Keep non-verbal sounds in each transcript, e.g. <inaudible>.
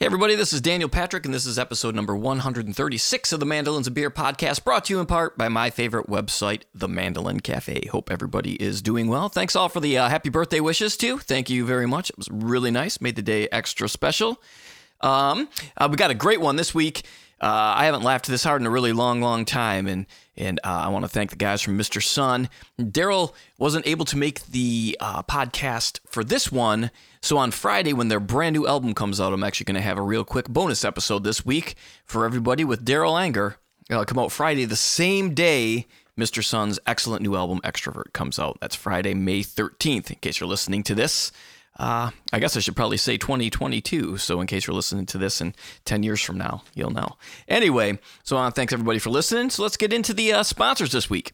Hey, everybody, this is Daniel Patrick, and this is episode number 136 of the Mandolins and Beer podcast, brought to you in part by my favorite website, The Mandolin Cafe. Hope everybody is doing well. Thanks all for the uh, happy birthday wishes, too. Thank you very much. It was really nice, made the day extra special. Um, uh, we got a great one this week. Uh, I haven't laughed this hard in a really long, long time, and and uh, I want to thank the guys from Mr. Sun. Darol wasn't able to make the uh, podcast for this one, so on Friday when their brand new album comes out, I'm actually going to have a real quick bonus episode this week for everybody with Darol Anger. It'll come out Friday the same day Mr. Sun's excellent new album Extrovert comes out. That's Friday, May 13th. In case you're listening to this. Uh, I guess I should probably say 2022. So, in case you're listening to this in 10 years from now, you'll know. Anyway, so thanks everybody for listening. So, let's get into the uh, sponsors this week.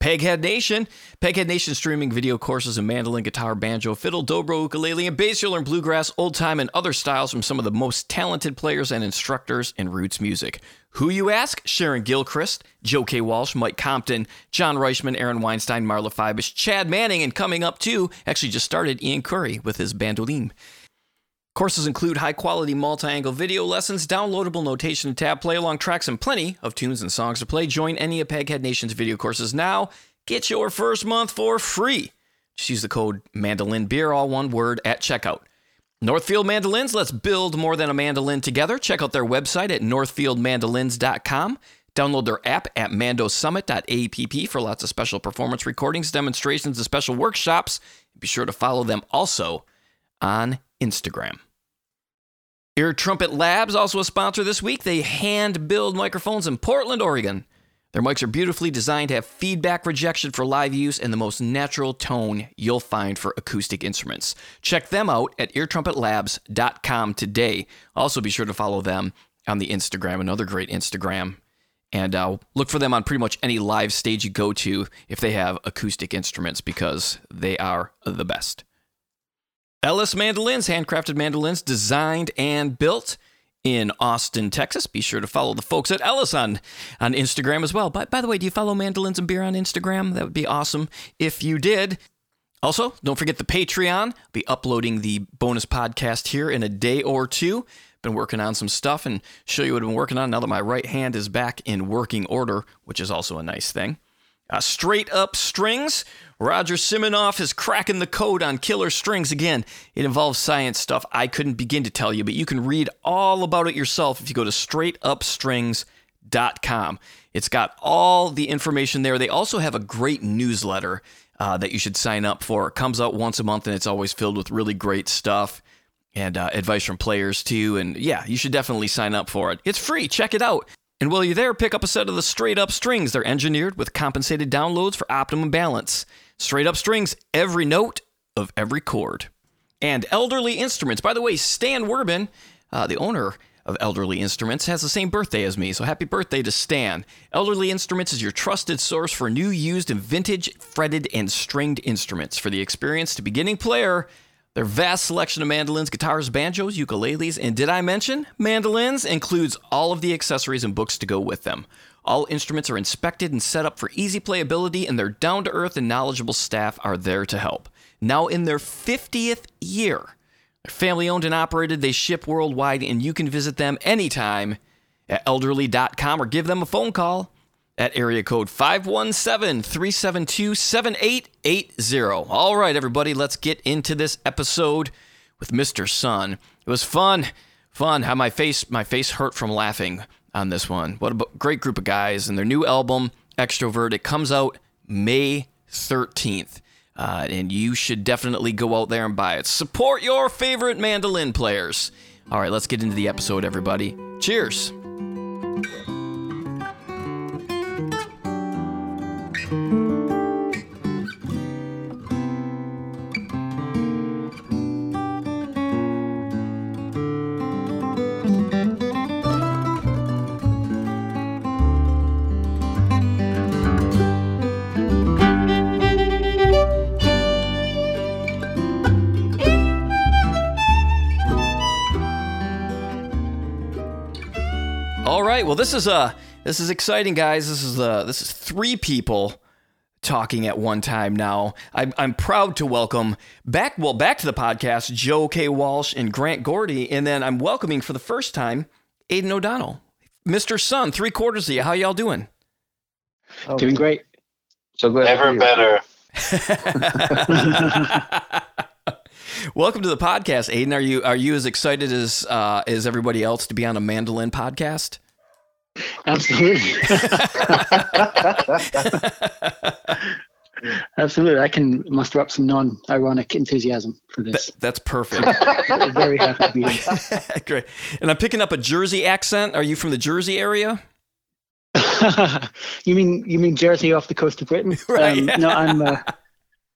Peghead Nation. Peghead Nation streaming video courses in mandolin, guitar, banjo, fiddle, dobro, ukulele, and bass. You'll learn bluegrass, old time, and other styles from some of the most talented players and instructors in roots music. Who you ask? Sharon Gilchrist, Joe K. Walsh, Mike Compton, John Reischman, Aaron Weinstein, Marla Fibish, Chad Manning, and coming up too, actually just started Ian Coury with his bandoline. Courses include high quality multi angle video lessons, downloadable notation and tab, play along tracks, and plenty of tunes and songs to play. Join any of Peghead Nation's video courses now. Get your first month for free. Just use the code Mandolin Beer, all one word, at checkout. Northfield Mandolins, let's build more than a mandolin together. Check out their website at northfieldmandolins.com. Download their app at mandosummit.app for lots of special performance recordings, demonstrations, and special workshops. Be sure to follow them also on Instagram. Ear Trumpet Labs, also a sponsor this week. They hand build microphones in Portland, Oregon. Their mics are beautifully designed to have feedback rejection for live use and the most natural tone you'll find for acoustic instruments. Check them out at eartrumpetLabs.com today. Also, be sure to follow them on the Instagram, another great Instagram. And uh, look for them on pretty much any live stage you go to if they have acoustic instruments because they are the best. Ellis Mandolins, handcrafted mandolins designed and built in Austin, Texas. Be sure to follow the folks at Ellis on, on Instagram as well. By, by the way, do you follow Mandolins and Beer on Instagram? That would be awesome if you did. Also, don't forget the Patreon. I'll be uploading the bonus podcast here in a day or two. Been working on some stuff and show you what I've been working on now that my right hand is back in working order, which is also a nice thing. Uh, straight up strings. Roger Siminoff is cracking the code on killer strings again. It involves science stuff I couldn't begin to tell you, but you can read all about it yourself if you go to straightupstrings.com. It's got all the information there. They also have a great newsletter uh, that you should sign up for. It comes out once a month and it's always filled with really great stuff and uh, advice from players too. And yeah, you should definitely sign up for it. It's free. Check it out. And while you're there, pick up a set of the straight up strings. They're engineered with compensated downloads for optimum balance. Straight up strings, every note of every chord. And Elderly Instruments. By the way, Stan Werbin, uh, the owner of Elderly Instruments, has the same birthday as me, so happy birthday to Stan. Elderly Instruments is your trusted source for new, used, and vintage fretted and stringed instruments. For the experienced beginning player, their vast selection of mandolins, guitars, banjos, ukuleles, and did I mention mandolins includes all of the accessories and books to go with them. All instruments are inspected and set up for easy playability, and their down to earth and knowledgeable staff are there to help. Now, in their 50th year, they're family owned and operated, they ship worldwide, and you can visit them anytime at elderly.com or give them a phone call at area code 517 372 7880. All right, everybody, let's get into this episode with Mr. Sun. It was fun, fun. How my face, my face hurt from laughing on this one. What a great group of guys and their new album, Extrovert. It comes out May 13th. Uh, and you should definitely go out there and buy it. Support your favorite mandolin players. All right, let's get into the episode, everybody. Cheers. All right. Well, this is uh this is exciting, guys. This is uh this is three people talking at one time now. I'm, I'm proud to welcome back, well, back to the podcast, Joe K. Walsh and Grant Gordy. And then I'm welcoming for the first time Aidan O'Donnell. Mr. Sun, three quarters of you. How y'all doing? Oh, Doing great. So glad. Never better. <laughs> Welcome to the podcast, Aidan. Are you are you as excited as uh, as everybody else to be on a mandolin podcast? Absolutely. <laughs> Absolutely. I can muster up some non ironic enthusiasm for this. Th- that's perfect. <laughs> Very happy to be here. <laughs> Great. And I'm picking up a Jersey accent. Are you from the Jersey area? you mean you mean Jersey off the coast of Britain? Right. Um, no, I'm uh,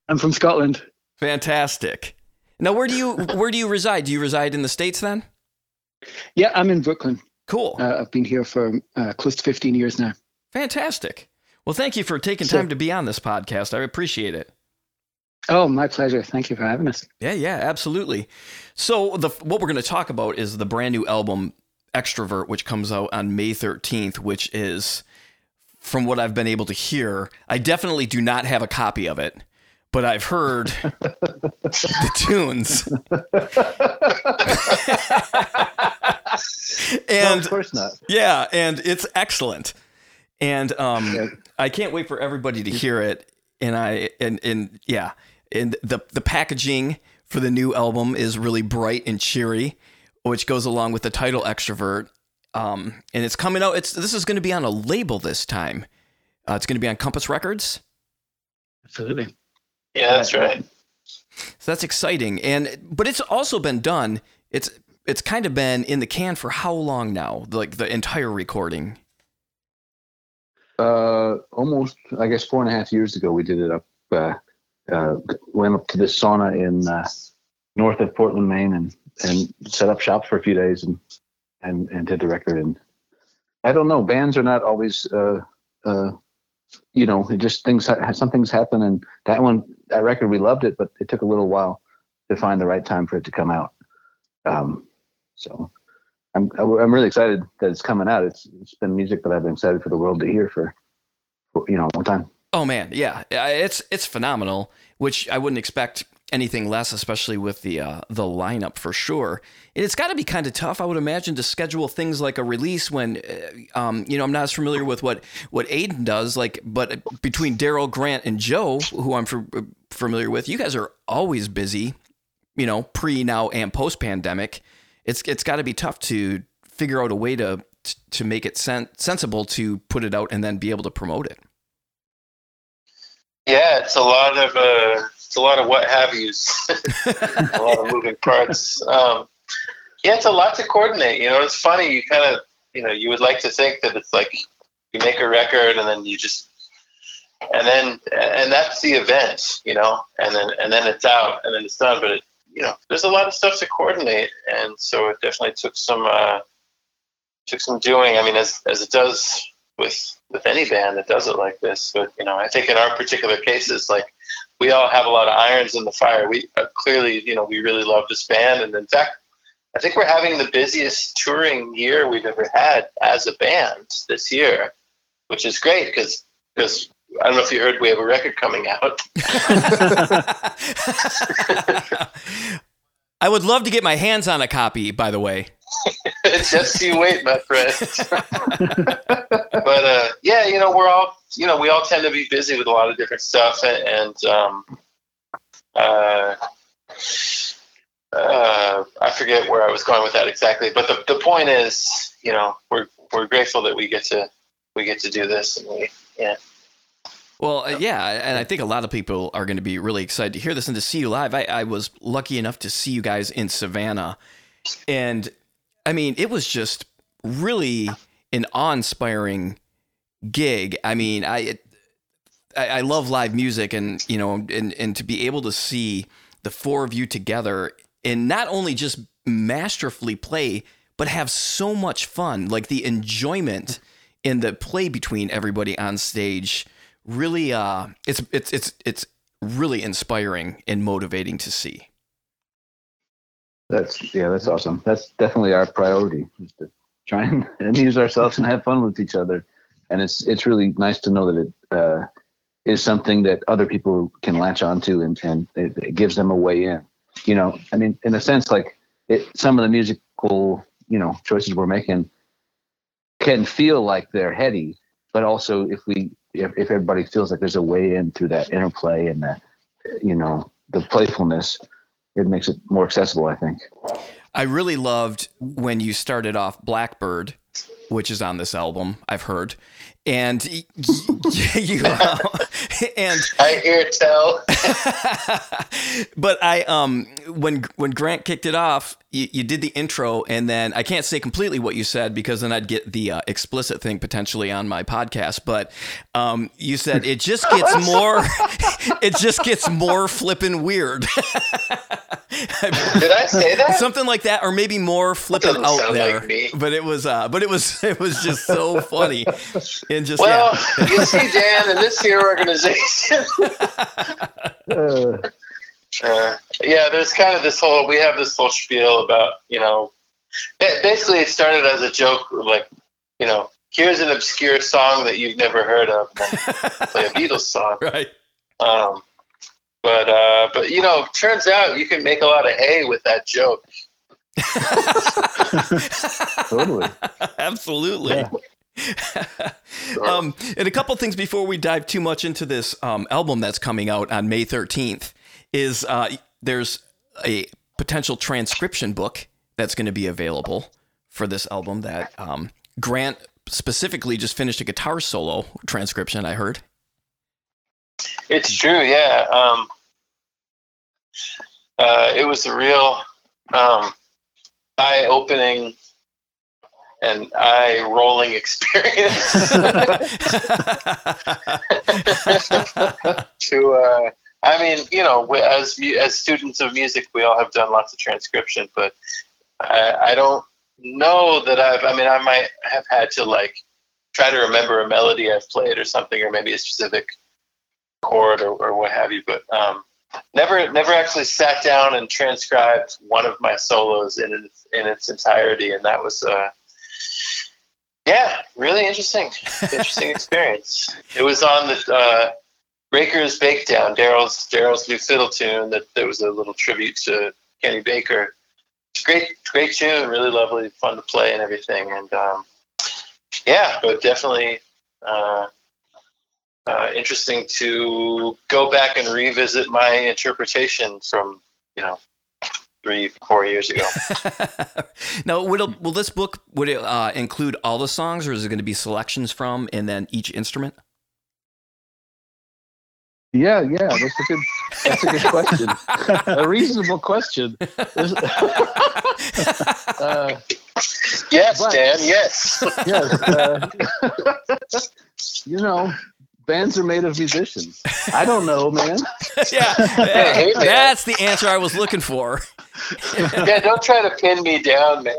I'm from Scotland. Fantastic. Now, where do you where do you reside? Do you reside in the states then? Yeah, I'm in Brooklyn. Cool. Uh, I've been here for uh, close to 15 years now. Fantastic. Well, thank you for taking time to be on this podcast. I appreciate it. Oh, my pleasure. Thank you for having us. Yeah, yeah, absolutely. So, the what we're going to talk about is the brand new album Extrovert, which comes out on May 13th, which is, from what I've been able to hear, I definitely do not have a copy of it, but I've heard <laughs> the tunes. <laughs> <laughs> and <laughs> no, of course not. Yeah, and it's excellent. And um, yeah. I can't wait for everybody to hear it. And I and and yeah, and the the packaging for the new album is really bright and cheery, which goes along with the title "Extrovert." Um, and it's coming out. It's this is going to be on a label this time. Uh, it's going to be on Compass Records. Absolutely. Yeah, that's right. So that's exciting, and but it's also been done. It's it's kind of been in the can for how long now? Like the entire recording. Uh, almost, I guess, four and a half years ago, we did it up. Uh, uh, went up to this sauna in uh, north of Portland, Maine, and and set up shop for a few days and and and did the record. And I don't know, bands are not always, uh, uh, you know, just things some things happen. And that one, that record, we loved it, but it took a little while to find the right time for it to come out. Um, so I'm I'm really excited that it's coming out. It's it's been music that I've been excited for the world to hear for, you know a long time. Oh man, yeah, it's it's phenomenal. Which I wouldn't expect anything less, especially with the uh, the lineup for sure. It's got to be kind of tough, I would imagine, to schedule things like a release when, uh, um, you know, I'm not as familiar with what what Aidan does. Like, but between Darol Grant and Joe, who I'm f- familiar with, you guys are always busy. You know, pre now and post pandemic it's it's got to be tough to figure out a way to to make it sen- sensible to put it out and then be able to promote it. Yeah, it's a lot of uh, it's a lot of what have yous, <laughs> a lot of moving parts. Um, yeah, it's a lot to coordinate. You know, it's funny. You kind of you know you would like to think that it's like you make a record and then you just and then and that's the event, you know, and then and then it's out and then it's done. But it, you know, there's a lot of stuff to coordinate, and so it definitely took some uh, took some doing. I mean, as as it does with with any band that does it like this. But you know, I think in our particular cases, like we all have a lot of irons in the fire. We uh, clearly, you know, we really love this band, and in fact, I think we're having the busiest touring year we've ever had as a band this year, which is great because because I don't know if you heard we have a record coming out. <laughs> I would love to get my hands on a copy, by the way. <laughs> Just you wait, my friend. <laughs> but uh, yeah, you know, we're all, you know, we all tend to be busy with a lot of different stuff, and, and um, uh, uh, I forget where I was going with that exactly. But the, the point is, you know, we're we're grateful that we get to we get to do this, and we yeah. Well, uh, yeah, and I think a lot of people are going to be really excited to hear this and to see you live. I, I was lucky enough to see you guys in Savannah, and I mean, it was just really an awe-inspiring gig. I mean, I, I I love live music, and you know, and and to be able to see the four of you together and not only just masterfully play, but have so much fun, like the enjoyment in the play between everybody on stage really uh it's it's it's it's really inspiring and motivating to see. That's yeah, that's awesome. That's definitely our priority is to try <laughs> and amuse ourselves and have fun with each other. And it's it's really nice to know that it uh, is something that other people can latch onto and, and it, it gives them a way in. You know, I mean, in a sense, like it, some of the musical, you know, choices we're making can feel like they're heady, but also if we, if, if everybody feels like there's a way in through that interplay and that, you know, the playfulness, it makes it more accessible, I think. I really loved when you started off Blackbird, which is on this album, I've heard. And y- <laughs> you, uh, <laughs> and I hear it tell. <laughs> but I um when when Grant kicked it off, you, you did the intro, and then I can't say completely what you said because then I'd get the uh, explicit thing potentially on my podcast. But um, you said it just gets more, it just gets more flippin' weird. <laughs> Did I say that? Something like that, or maybe more flippin' doesn't out sound there. like me. But it was, uh, but it was, <laughs> it was just so <laughs> funny, and just Well, yeah. you see, Dan, in this here organization, Uh, uh, yeah, there's kind of this whole. We have this whole spiel about you know, basically it started as a joke, like you know, here's an obscure song that you've never heard of, play a Beatles song. right. Um, but uh, but you know, turns out you can make a lot of hay with that joke. <laughs> totally. Absolutely. Yeah. <laughs> um, and a couple things before we dive too much into this um, album that's coming out on May 13th is uh, there's a potential transcription book that's going to be available for this album that um, Grant specifically just finished a guitar solo transcription, I heard. It's true, yeah. Um, uh, it was a real um, eye-opening and eye-rolling <laughs> experience <laughs> <laughs> to. Uh, I mean, you know, as as students of music, we all have done lots of transcription, but I, I don't know that I've. I mean, I might have had to like try to remember a melody I've played or something, or maybe a specific chord or, or what have you, but um, never never actually sat down and transcribed one of my solos in its, in its entirety, and that was uh, yeah, really interesting, interesting <laughs> experience. It was on the uh, Breakers Bakedown, Darol's Darol's new fiddle tune. That there was a little tribute to Kenny Baker. It's a great, great tune, really lovely, fun to play and everything, and um, yeah, but definitely. Uh, uh, interesting to go back and revisit my interpretation from you know three four years ago <laughs> now, will, will this book would it uh, include all the songs, or is it going to be selections from and then each instrument? Yeah, yeah, that's a good, that's a good question. <laughs> a reasonable question. <laughs> uh, yes But- dan yes yes, uh, you know, bands are made of musicians. I don't know, man. <laughs> yeah, Hey, man. that's the answer I was looking for. <laughs> yeah don't try to pin me down man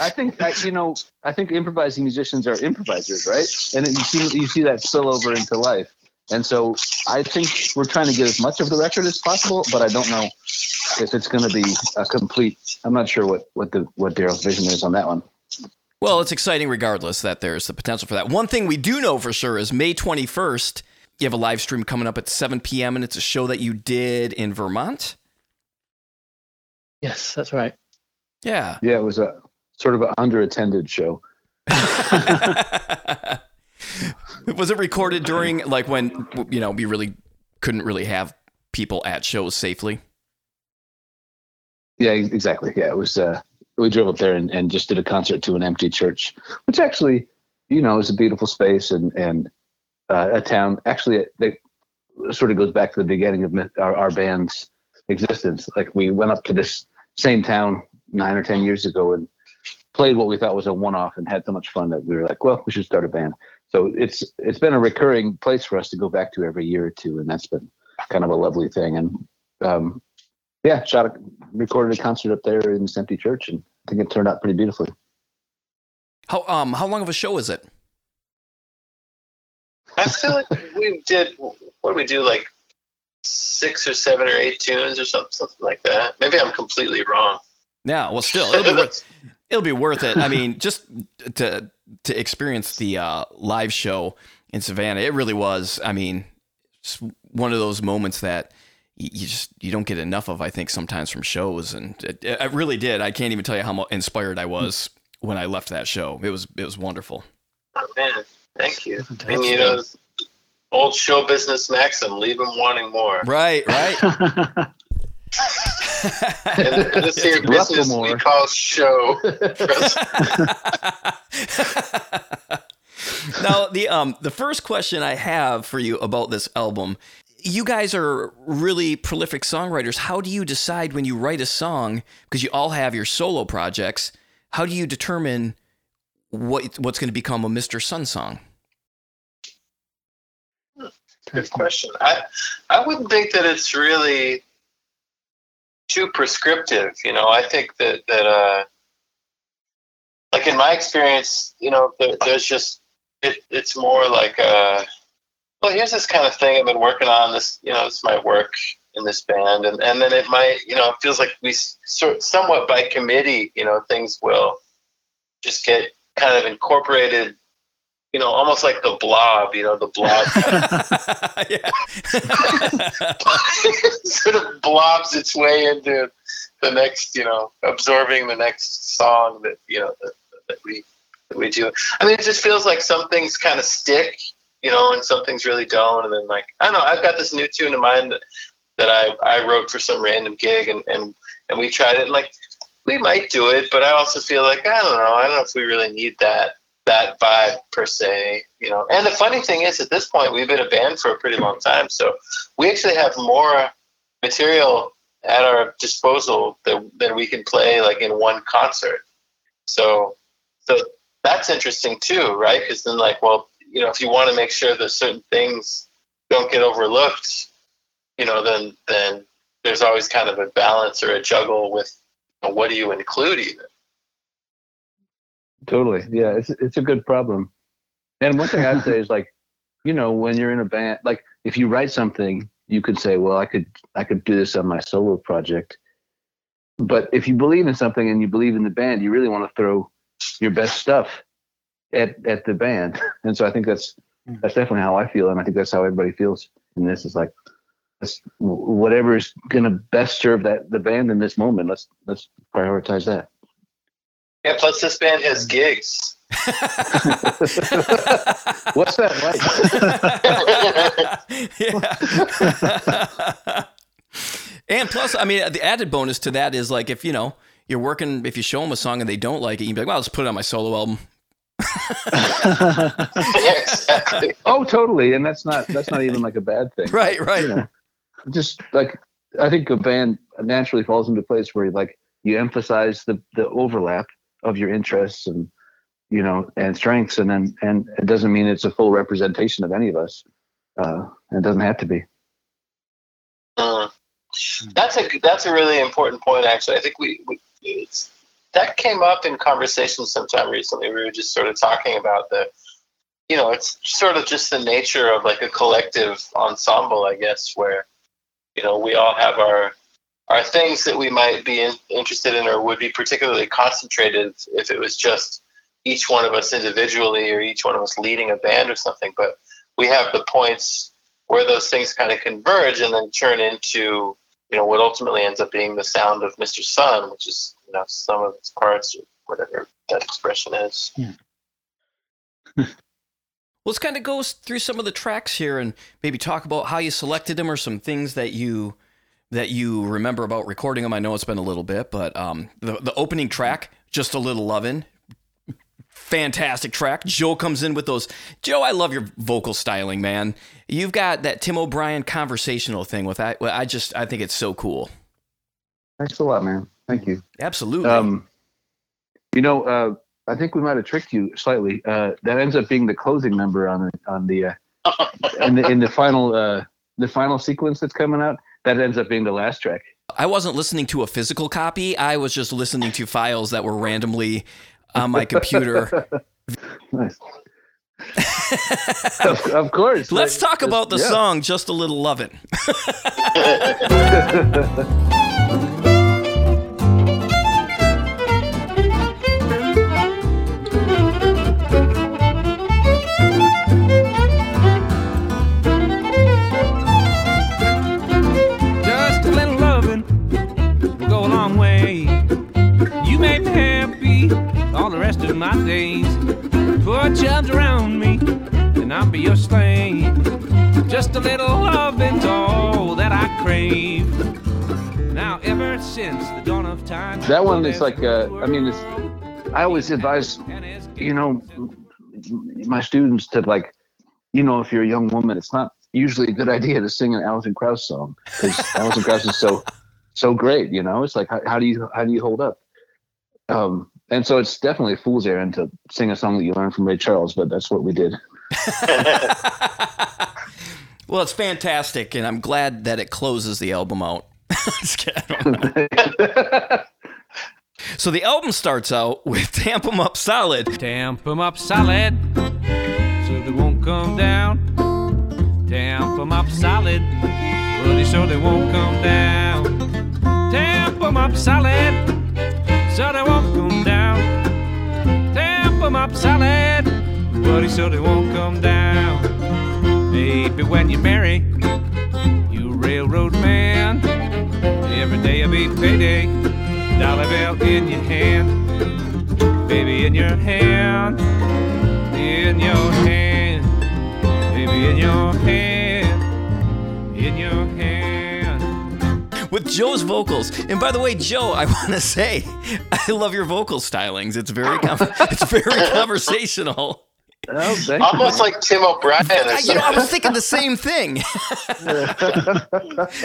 I think I, you know. I think improvising musicians are improvisers, right? And then you see you see that spill over into life. And so I think we're trying to get as much of the record as possible, but I don't know if it's going to be a complete. I'm not sure what what the what Darol's vision is on that one. Well, it's exciting regardless that there's the potential for that. One thing we do know for sure is May 21st, you have a live stream coming up at 7 p.m., and it's a show that you did in Vermont. Yes, that's right. Yeah. Yeah, it was a sort of an underattended show. <laughs> Was it recorded during, like, when, you know, we really couldn't really have people at shows safely? Yeah, exactly. Yeah, it was. Uh, we drove up there and, and just did a concert to an empty church, which actually, you know, is a beautiful space and and uh, a town. Actually, it sort of goes back to the beginning of our, our band's existence. Like we went up to this same town nine or ten years ago and played what we thought was a one-off and had so much fun that we were like, well, we should start a band. So it's it's been a recurring place for us to go back to every year or two, and that's been kind of a lovely thing. And um, yeah, shot a, recorded a concert up there in this empty church, and I think it turned out pretty beautifully. How um how long of a show is it? i feel like we did what did we do like six or seven or eight tunes or something something like that maybe i'm completely wrong Yeah, well, still, it'll be worth, it'll be worth it. I mean, just to to experience the uh, live show in Savannah, it really was. I mean, just one of those moments that you just you don't get enough of. I think sometimes from shows, and it, it really did. I can't even tell you how inspired I was when I left that show. It was it was wonderful. Oh man, thank you. And you know, old show business maxim: leave them wanting more. Right, right. <laughs> and this here business we call show. <laughs> now the um the first question I have for you about this album, you guys are really prolific songwriters. How do you decide when you write a song? Because you all have your solo projects. How do you determine what what's going to become a Mr. Sun song? Good question. I I wouldn't think that it's really too prescriptive. You know, I think that that uh, like in my experience, you know, there, there's just it, it's more like uh, well, here's this kind of thing I've been working on. This, you know, this might work in this band, and and then it might, you know, it feels like we sort somewhat by committee, you know, things will just get kind of incorporated you know, almost like the blob, you know, the blob <laughs> <laughs> sort of blobs its way into the next, you know, absorbing the next song that, you know, that, that we that we do. I mean, it just feels like some things kind of stick, you know, and some things really don't. And then like, I don't know, I've got this new tune in mind that, that I, I wrote for some random gig and, and, and we tried it and like, we might do it, but I also feel like, I don't know, I don't know if we really need that that vibe per se, you know. And the funny thing is, at this point, we've been a band for a pretty long time, so we actually have more material at our disposal than, than we can play like in one concert. So, so that's interesting too, right? Because then, like, well, you know, if you want to make sure that certain things don't get overlooked, you know, then then there's always kind of a balance or a juggle with you know, what do you include even. Totally. Yeah, it's it's a good problem. And one thing I'd say is like, <laughs> you know, when you're in a band, like if you write something, you could say, well, I could I could do this on my solo project. But if you believe in something and you believe in the band, you really want to throw your best stuff at at the band. <laughs> And so I think that's hmm. that's definitely how I feel, and I think that's how everybody feels in this. Is like, whatever is going to best serve that the band in this moment. Let's let's prioritize that. Yeah, plus this band has gigs. <laughs> What's that like? <laughs> yeah. and plus, I mean, the added bonus to that is like if you know you're working, if you show them a song and they don't like it, you can be like, "Well, let's put it on my solo album." Yeah, exactly. <laughs> Oh, totally, and that's not that's not even like a bad thing. <laughs> Right, right. You know, just like I think a band naturally falls into place where like you emphasize the the overlap of your interests and you know and strengths and then and it doesn't mean it's a full representation of any of us uh it doesn't have to be uh, that's a that's a really important point actually i think we, we it's that came up in conversation sometime recently we were just sort of talking about the you know it's sort of just the nature of like a collective ensemble i guess where you know we all have our our things that we might be in, interested in or would be particularly concentrated if it was just each one of us individually or each one of us leading a band or something. But we have the points where those things kind of converge and then turn into you know what ultimately ends up being the sound of Mr. Sun, which is you know some of its parts or whatever that expression is. Yeah. <laughs> Let's kind of go through some of the tracks here and maybe talk about how you selected them or some things that you that you remember about recording them? I know it's been a little bit, but um, the the opening track, just a little lovin', fantastic track. Joe comes in with those. Joe, I love your vocal styling, man. You've got that Tim O'Brien conversational thing with that. I just I think it's so cool. Thanks a lot, man. Thank you. Absolutely. Um, you know, uh, I think we might have tricked you slightly. Uh, that ends up being the closing number on the on the uh, in the in the final uh, the final sequence that's coming out that ends up being the last track. I wasn't listening to a physical copy. I was just listening to files that were randomly on my computer. <laughs> nice. of, of, course. Let's talk about the yeah. song Just a Little Lovin'. <laughs> <laughs> the rest of my days. Put chubs around me, and I'll be your slave. Just a little loving's all that I crave. Now, ever since the dawn of time, That one is like, uh, I mean, it's, I always advise, you know, my students to like, you know, if you're a young woman, it's not usually a good idea to sing an Alison Krauss song because <laughs> Alison Krauss is so, so great. You know, it's like, how, how do you, how do you hold up? Um, and so it's definitely a fool's errand to sing a song that you learned from Ray Charles, but that's what we did. <laughs> well, it's fantastic, and I'm glad that it closes the album out. <laughs> Just kidding. so the album starts out with Tamp 'em Up Solid. Tamp 'em up solid so they won't come down. Tamp 'em up solid, buddy, so they won't come down. Tamp 'em up solid so they won't come down. Temp 'em up solid, buddy, so they won't come down. Maybe when you marry, you railroad man. Every day you'll be payday, dollar bill in your hand, baby in your hand, in your hand, baby in your hand, in your Joe's vocals. And by the way, Joe, I <laughs> want to say I love your vocal stylings. It's very com- it's very <laughs> conversational. Oh, Almost like Tim O'Brien or I, you know, <laughs> I was thinking the same thing.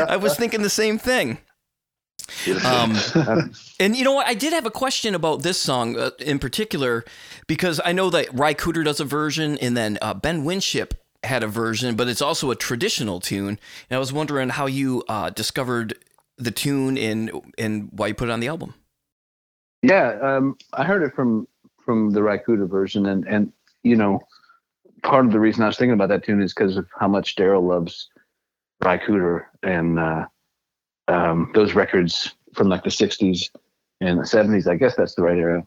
I was thinking the same thing. Um, and you know what? I did have a question about this song uh, in particular because I know that Ry Cooder does a version, and then uh, Ben Winship had a version, but it's also a traditional tune. And I was wondering how you uh, discovered the tune and and why you put it on the album. Yeah, um, I heard it from from the Ry Cooder version, and and you know, part of the reason I was thinking about that tune is because of how much Darol loves Ry Cooder and uh, um, those records from like the '60s and the '70s. I guess that's the right era.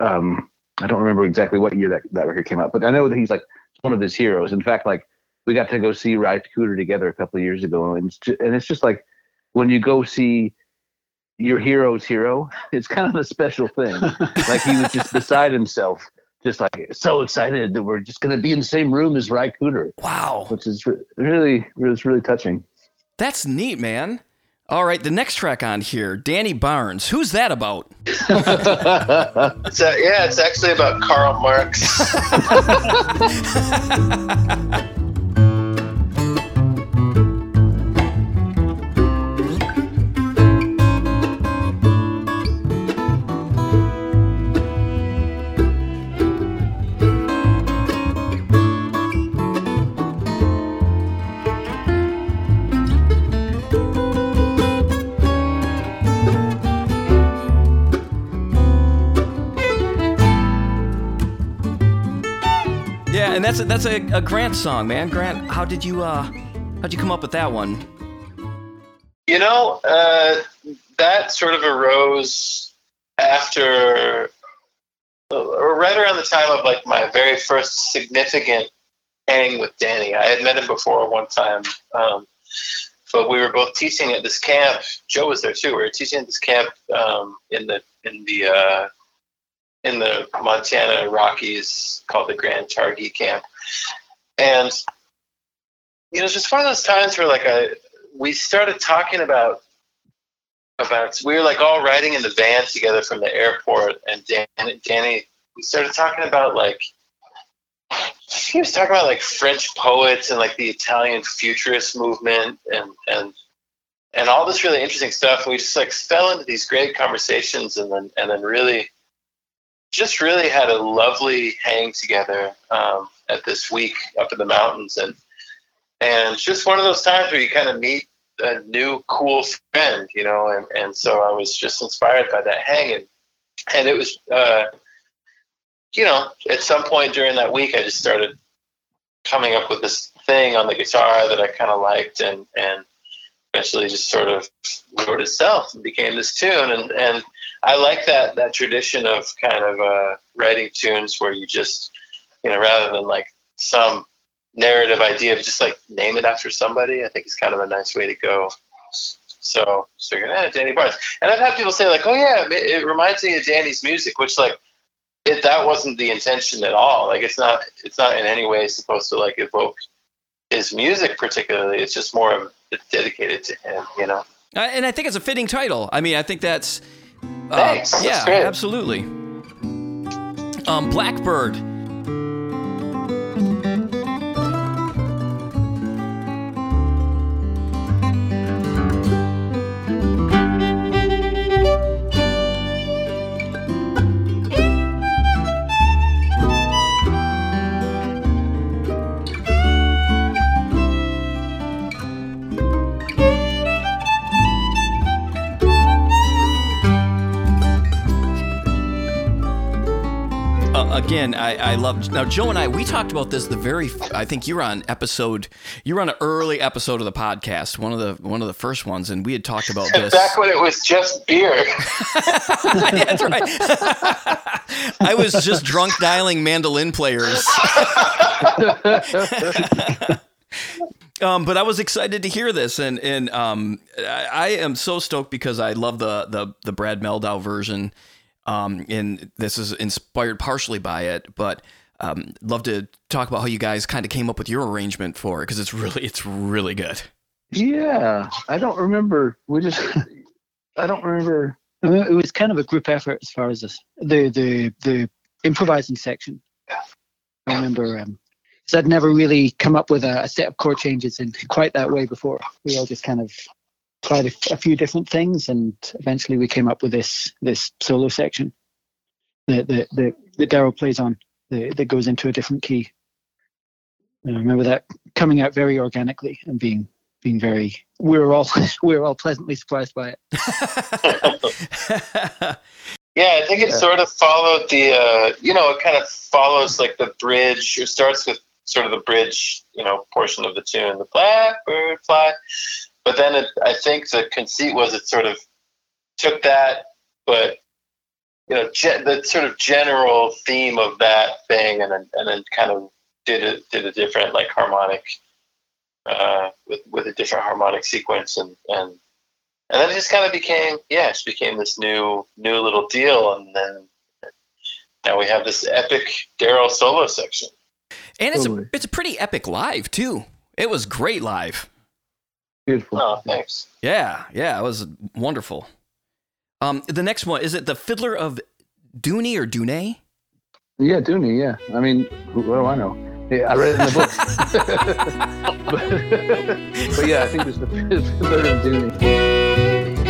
Um, I don't remember exactly what year that, that record came out, but I know that he's like one of his heroes. In fact, like we got to go see Ry Cooder together a couple of years ago, and it's ju- and it's just like when you go see your hero's hero, it's kind of a special thing. <laughs> like he was just beside himself, just like so excited that we're just going to be in the same room as Ry Cooder, Wow, which is re- really, it's really touching. that's neat, man. All right, the next track on here, Danny Barnes. Who's that about? <laughs> It's a, yeah, it's actually about Karl Marx. <laughs> that's a, that's a, a Grant song, man. Grant, how did you uh how'd you come up with that one? You know, uh, that sort of arose after, or right around the time of like my very first significant hang with Danny. I had met him before one time, um, but we were both teaching at this camp. Joe was there too. We were teaching at this camp um, in the in the uh, in the Montana Rockies called the Grand Targhee Camp, and you know, it's just one of those times where like I we started talking about about we were like all riding in the van together from the airport and Dan, Danny we started talking about like he was talking about like French poets and like the Italian futurist movement and and and all this really interesting stuff. And We just like fell into these great conversations and then and then really just really had a lovely hang together um, at this week up in the mountains and and just one of those times where you kind of meet a new cool friend, you know, and, and so I was just inspired by that hang and, and it was, uh, you know, at some point during that week, I just started coming up with this thing on the guitar that I kind of liked and, and eventually just sort of wrote itself and became this tune. And, and I like that, that tradition of kind of, uh, writing tunes where you just, you know, rather than like some narrative idea of just like name it after somebody. I think it's kind of a nice way to go. So, so you're gonna Danny Barnes, and I've had people say like, "Oh yeah, it, it reminds me of Danny's music," which like, it that wasn't the intention at all. Like, it's not it's not in any way supposed to like evoke his music particularly. It's just more of it's dedicated to him, you know. Uh, and I think it's a fitting title. I mean, I think that's Thanks. That's yeah, absolutely. Um, Blackbird. Again, I, I love now. Joe and I we talked about this the very. I think you were on episode. You were on an early episode of the podcast, one of the one of the first ones, and we had talked about <laughs> this. Back when it was just beer. <laughs> <laughs> That's right. I was just drunk dialing mandolin players. Um, but I was excited to hear this, and and um, I, I am so stoked because I love the the the Brad Mehldau version, um, and this is inspired partially by it. But um, love to talk about how you guys kind of came up with your arrangement for it because it's really it's really good. Yeah, I don't remember. We just, <laughs> I don't remember. I mean, It was kind of a group effort as far as this, the the the improvising section. I remember um, 'cause I'd never really come up with a, a set of chord changes in quite that way before. We all just kind of tried a, a few different things, and eventually we came up with this this solo section that that that, that Darol plays on that, that goes into a different key. And I remember that coming out very organically and being being very. We were all <laughs> we were all pleasantly surprised by it. <laughs> Yeah, I think it sort of followed the, uh, you know, it kind of follows like the bridge. It starts with sort of the bridge, you know, portion of the tune, the blackbird fly. But then it, I think the conceit was it sort of took that, but you know, ge- the sort of general theme of that thing, and then and then kind of did a did a different like harmonic, uh, with with a different harmonic sequence, and and and then it just kind of became yeah it just became this new new little deal and then now we have this epic darol solo section and it's a it's a pretty epic live too. It was great live. Beautiful. oh thanks Yeah, yeah, it was wonderful. Um, the next one is it the Fiddler of Dooney or Dune? Yeah, Dooney. Yeah. I mean, wh- what do I know? Yeah, I read it in the book. but, <laughs> <laughs> but yeah, I think it's the Fiddler of Dooney.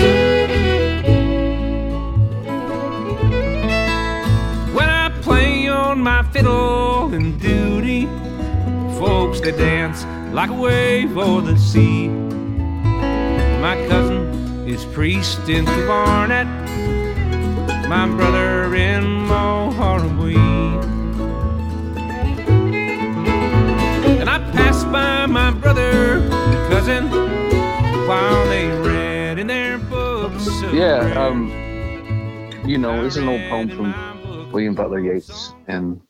When I play on my fiddle in Dooney, folks they dance like a wave o'er the sea. Priest in Barnet, my brother in Mocharabuiee. And I passed by my brother and cousin while they read in their books. Yeah, um, you know, it's an old poem from William Butler Yeats, and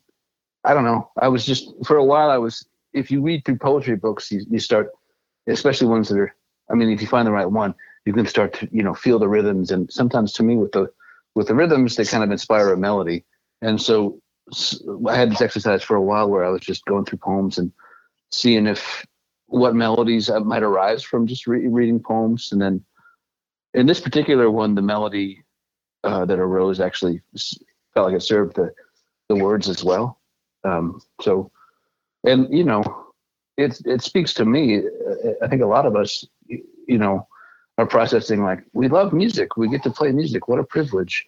I don't know. I was just for a while. I was. If you read through poetry books, you, you start, especially ones that are. I mean, if you find the right one, you can start to you know feel the rhythms, and sometimes to me with the with the rhythms, they kind of inspire a melody. And so i had this exercise for a while where I was just going through poems and seeing if what melodies uh, might arise from just re- reading poems, and then in this particular one, the melody uh, that arose actually felt like it served the, the words as well. Um, so, and you know, it it speaks to me. I think a lot of us, you know, are processing like we love music. We get to play music. What a privilege.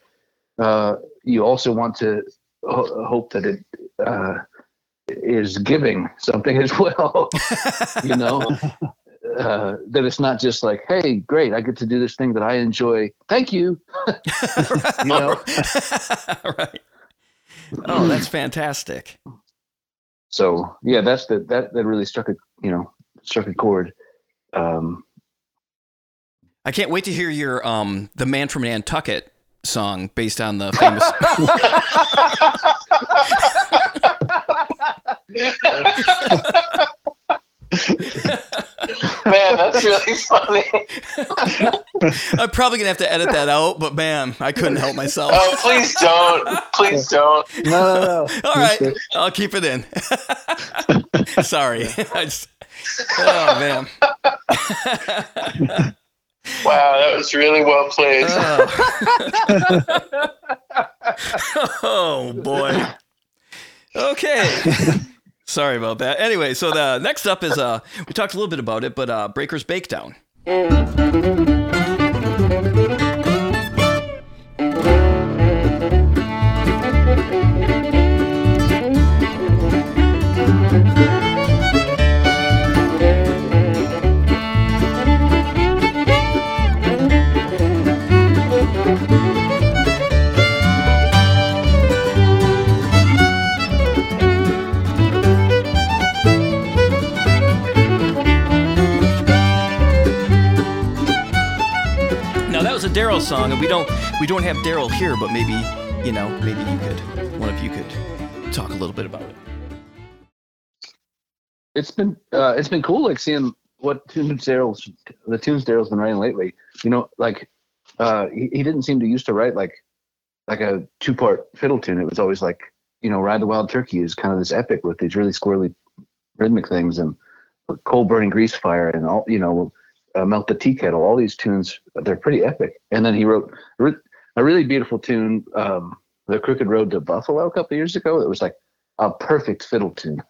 Uh, you also want to ho- hope that it uh, is giving something <laughs> as well. you know. Uh, that it's not just like, hey, great, I get to do this thing that I enjoy. Thank you. <laughs> you know, <laughs> right. Oh, that's fantastic. so yeah that's the that that really struck a you know struck a chord um I can't wait to hear your um the man from Nantucket song based on the famous <laughs> Man, that's really funny. <laughs> I'm probably gonna have to edit that out, but man, I couldn't help myself. Oh, please don't. Please don't. No, no, no. All right, I'll keep it in. <laughs> Sorry. I just, oh man. Wow, that was really well played. <laughs> Oh. <laughs> oh boy. Okay. Sorry about that. Anyway, so the next up is uh we talked a little bit about it, but uh Breaker's Bakedown. Darol song, and we don't we don't have Darol here, but maybe you know maybe you could one of you could talk a little bit about it. it's been uh, it's been cool like seeing what tunes Darol's the tunes Darol's been writing lately. You know, like uh, he, he didn't seem to used to write like like a two part fiddle tune. It was always like you know, Ride the Wild Turkey is kind of this epic with these really squirrely rhythmic things and coal burning grease fire and all you know, uh, melt the tea kettle. All these tunes they're pretty epic. And then he wrote a re- a really beautiful tune, um, the Crooked Road to Buffalo, a couple of years ago. It was like a perfect fiddle tune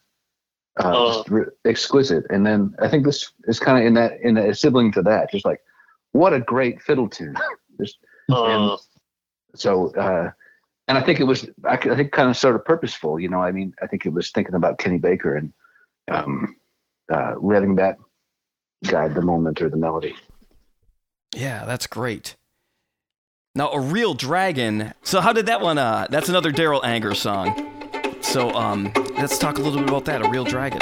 uh, Oh. just re- exquisite. And then I think this is kind of in that in a sibling to that, just like what a great fiddle tune. just Uh, so, uh, and I think it was I think kind of sort of purposeful. You know, I mean, I think it was thinking about Kenny Baker and um, uh, letting that guide the moment or the melody. Yeah, that's great. Now, a real dragon. So, how did that one? Uh, that's another Darol Anger song. So, um, let's talk a little bit about that. A real dragon.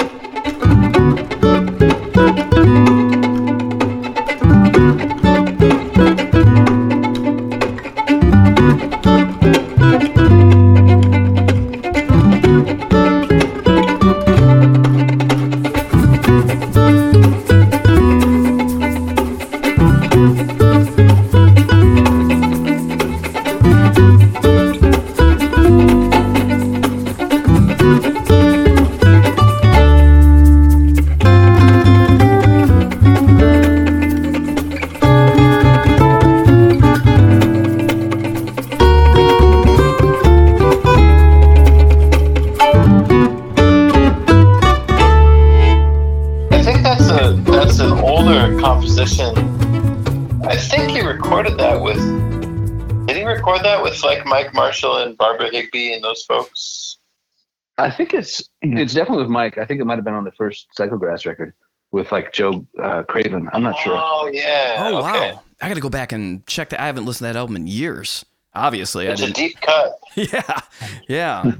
I think it's it's definitely with Mike. I think it might have been on the first Psychograss record with like Joe uh, Craven. I'm not sure. Oh yeah. Oh okay. wow! I got to go back and check that. I haven't listened to that album in years. Obviously, I It's a didn't. deep cut. <laughs> <laughs> Yeah, yeah.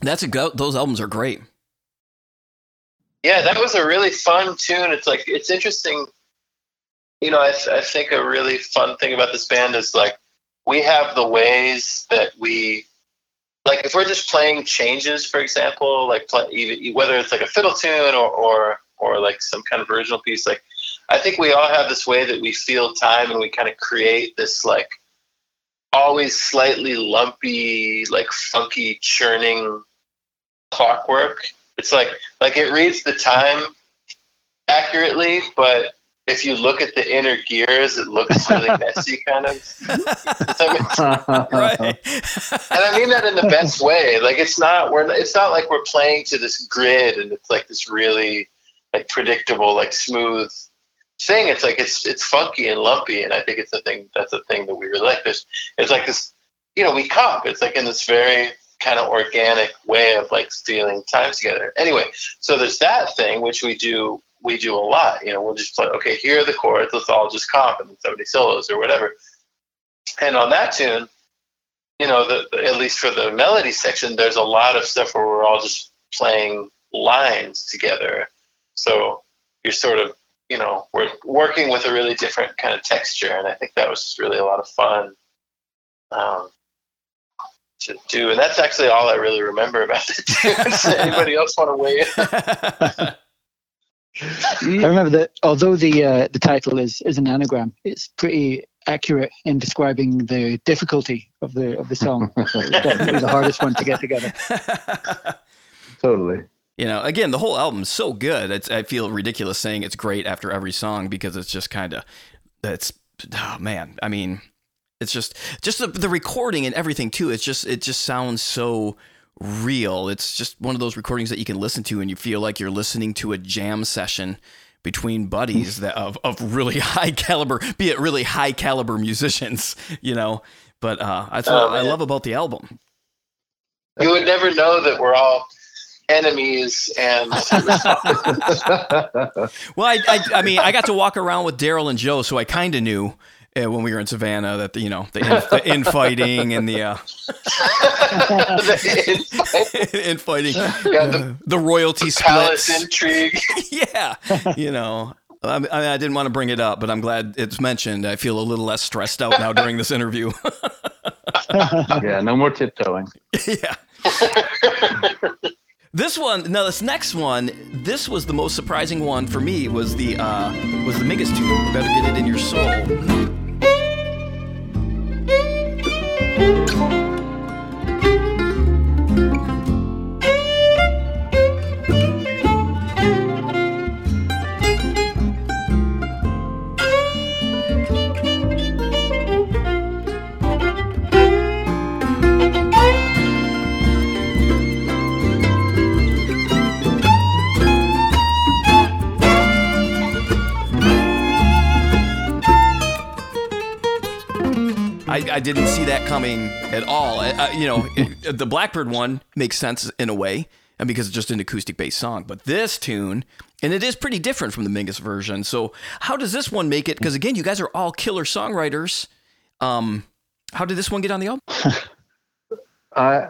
That's a go. Those albums are great. Yeah, that was a really fun tune. It's like it's interesting. You know, I, th- I think a really fun thing about this band is like we have the ways that we like if we're just playing changes, for example, like play, whether it's like a fiddle tune or, or or like some kind of original piece. Like I think we all have this way that we feel time and we kind of create this like always slightly lumpy, like funky churning clockwork. It's like like it reads the time accurately, but if you look at the inner gears, it looks really <laughs> messy, kind of. Does that make sense? Right. and I mean that in the best way. Like it's not we're it's not like we're playing to this grid and it's like this really like predictable, like smooth thing. It's like it's it's funky and lumpy, and I think it's a thing that's a thing that we really like. This it's like this, you know, we comp. It's like in this very kind of organic way of like feeling time together. Anyway, so there's that thing which we do we do a lot. You know, we'll just play. Okay, here are the chords. Let's all just comp and then somebody solos or whatever. And on that tune, you know, the, the- at least for the melody section, there's a lot of stuff where we're all just playing lines together. So you're sort of, you know, we're working with a really different kind of texture, and I think that was just really a lot of fun um, to do. And that's actually all I really remember about the tune. <laughs> Does anybody else want to weigh in? <laughs> I remember that although the uh, the title is is an anagram, it's pretty accurate in describing the difficulty of the of the song. <laughs> Definitely the hardest one to get together. <laughs> totally. You know, again, the whole album's so good. It's, I feel ridiculous saying it's great after every song because it's just kind of, it's, oh man, I mean, it's just, just the, the recording and everything too. It's just, it just sounds so real. It's just one of those recordings that you can listen to and you feel like you're listening to a jam session between buddies that of, of really <laughs> high caliber, be it really high caliber musicians, <laughs> you know. But uh, that's what Oh, I love about the album. You would never know that we're all enemies and <laughs> Well, I, I, I mean, I got to walk around with Darol and Joe, so I kind of knew uh, when we were in Savannah that the, you know the, in, the infighting and the uh, the <laughs> infighting, Yeah, the- uh, the royalty palace splits. intrigue. <laughs> yeah, you know. I, mean, I didn't want to bring it up, but I'm glad it's mentioned. I feel a little less stressed out now during this interview. <laughs> yeah, no more tiptoeing. yeah. This one, now this next one, this was the most surprising one for me. Was the uh, was the biggest tune? Better get it in your soul. Música I, I didn't see that coming at all. I, I- you know, <laughs> it- the Blackbird one makes sense in a way, and because it's just an acoustic-based song. But this tune, and it is pretty different from the Mingus version. So, how does this one make it? Because again, you guys are all killer songwriters. Um, how did this one get on the album? <laughs> Uh?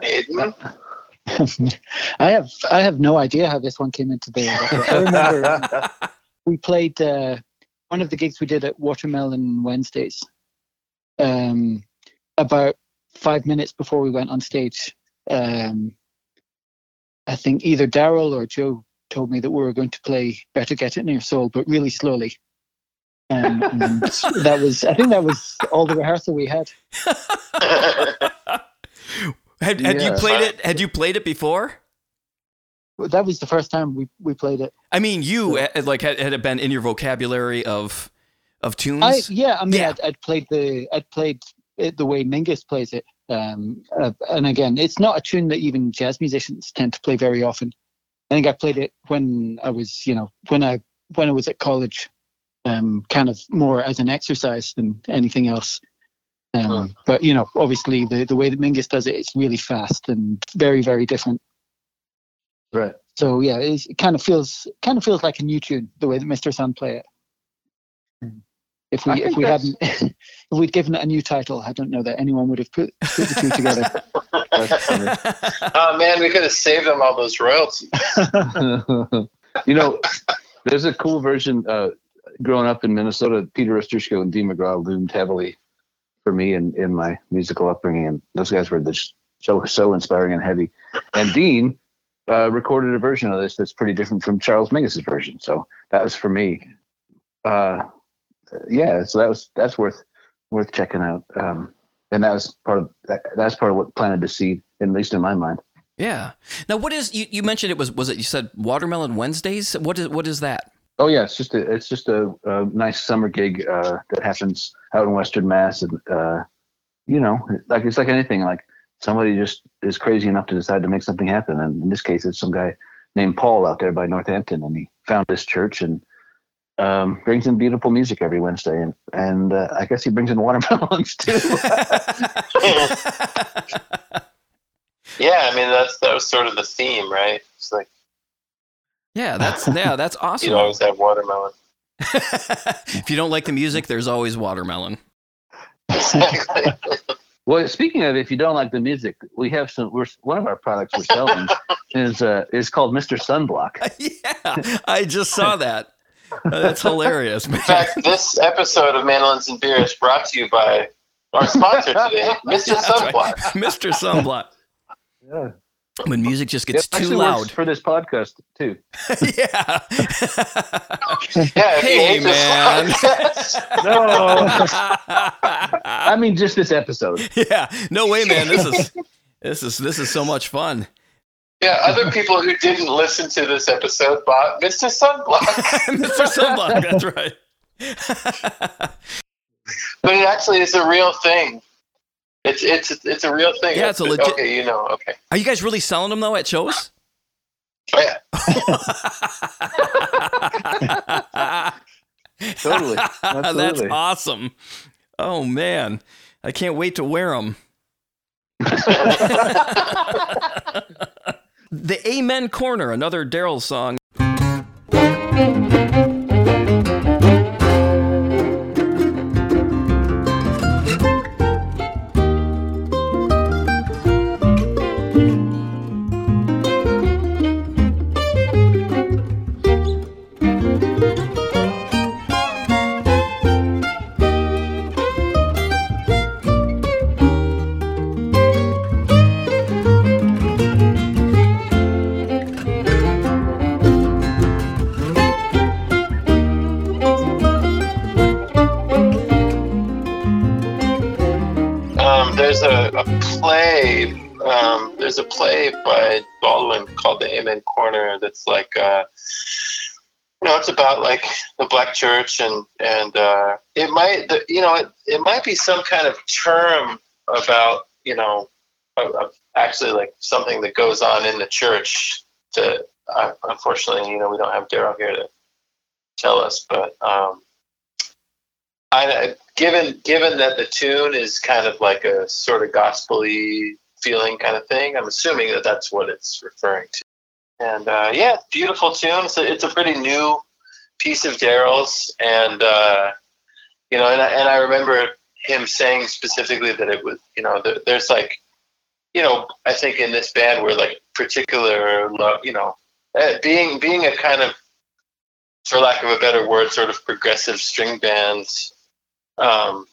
I have I have no idea how this one came into being. I remember <laughs> we played uh, one of the gigs we did at Watermelon Wednesdays. Um, about five minutes before we went on stage, um, I think either Darol or Joe told me that we were going to play "Better Get It in Your Soul," but really slowly. Um, <laughs> and that was I think that was all the rehearsal we had. <laughs> Had, had you played it? Had you played it before? That was the first time we, we played it. I mean, you like had, had it been in your vocabulary of of tunes? I yeah, I mean, Yeah. I'd, I'd played the I'd played it the way Mingus plays it, um, uh, and again, it's not a tune that even jazz musicians tend to play very often. I think I played it when I was, you know, when I when I was at college, um, kind of more as an exercise than anything else. Um, Hmm. But you know, obviously, the the way that Mingus does it, it's really fast and very very different. right. So yeah, it kind of feels kind of feels like a new tune the way that Mr. Sun play it. If we if we that's- hadn't <laughs> if we'd given it a new title, I don't know that anyone would have put, put the two together. <laughs> <laughs> Oh man, we could have saved them all those royalties. you know, there's a cool version. Uh, growing up in Minnesota, Peter Ostroushko and Dean Magraw loomed heavily for me in, in my musical upbringing, and those guys were just so so inspiring and heavy. And Dean uh, recorded a version of this that's pretty different from Charles Mingus's version, so that was for me. Uh, yeah, so that was that's worth worth checking out. Um, and that was part of that, that's part of what planted the seed, at least in my mind. yeah. Now, what is you, you mentioned it was was it you said Watermelon Wednesdays? What is what is that? Oh yeah, it's just a it's just a, a nice summer gig uh, that happens out in Western Mass, and uh, you know, like it's like anything. Like somebody just is crazy enough to decide to make something happen, and in this case, it's some guy named Paul out there by Northampton, and he found this church and um, brings in beautiful music every Wednesday, and and uh, I guess he brings in watermelons <laughs> too. <laughs> Yeah, I mean that's that was sort of the theme, right? It's like yeah, that's <laughs> yeah, that's awesome. you always have watermelon. if you don't like the music, there's always watermelon. Exactly. well, speaking of, if you don't like the music, we have some. We're one of our products we're selling is uh, is called Mr. Sunblock. yeah, I just saw that. Uh, That's hilarious, man. In fact, this episode of Mandolins and Beer is brought to you by our sponsor today, <laughs> Mr. That's right. Sunblock. Mr. Sunblock. Yeah. when music just It gets too actually works loud. for this podcast too. <laughs> yeah. Yeah, if Hey, man. No, <laughs> I mean just this episode. yeah. No way, man. This is this is this is so much fun. Yeah, other people who didn't listen to this episode bought Mr. Sunblock. <laughs> Mr. Sunblock, that's right. but it actually is a real thing. It's it's it's a real thing. Yeah, it's a legit- Okay, you know. Okay. Are you guys really selling them though at shows? Oh, yeah. <laughs> Totally. That's awesome. Oh man, I can't wait to wear them. <laughs> the Amen Corner, another Darol song. That's like, uh, you know, it's about like the black church, and and uh, it might, the, you know, it, it might be some kind of term about, you know, actually like something that goes on in the church. To uh, unfortunately, you know, we don't have Darol here to tell us, but um, I, given given that the tune is kind of like a sort of gospely feeling kind of thing, I'm assuming that that's what it's referring to. And uh, yeah, beautiful tune. It's a, it's a pretty new piece of Darol's, and uh, you know, and I, and I remember him saying specifically that it was, you know, there, there's like, you know, I think in this band we're like particular love, you know, uh, being being a kind of, for lack of a better word, sort of progressive string bands um,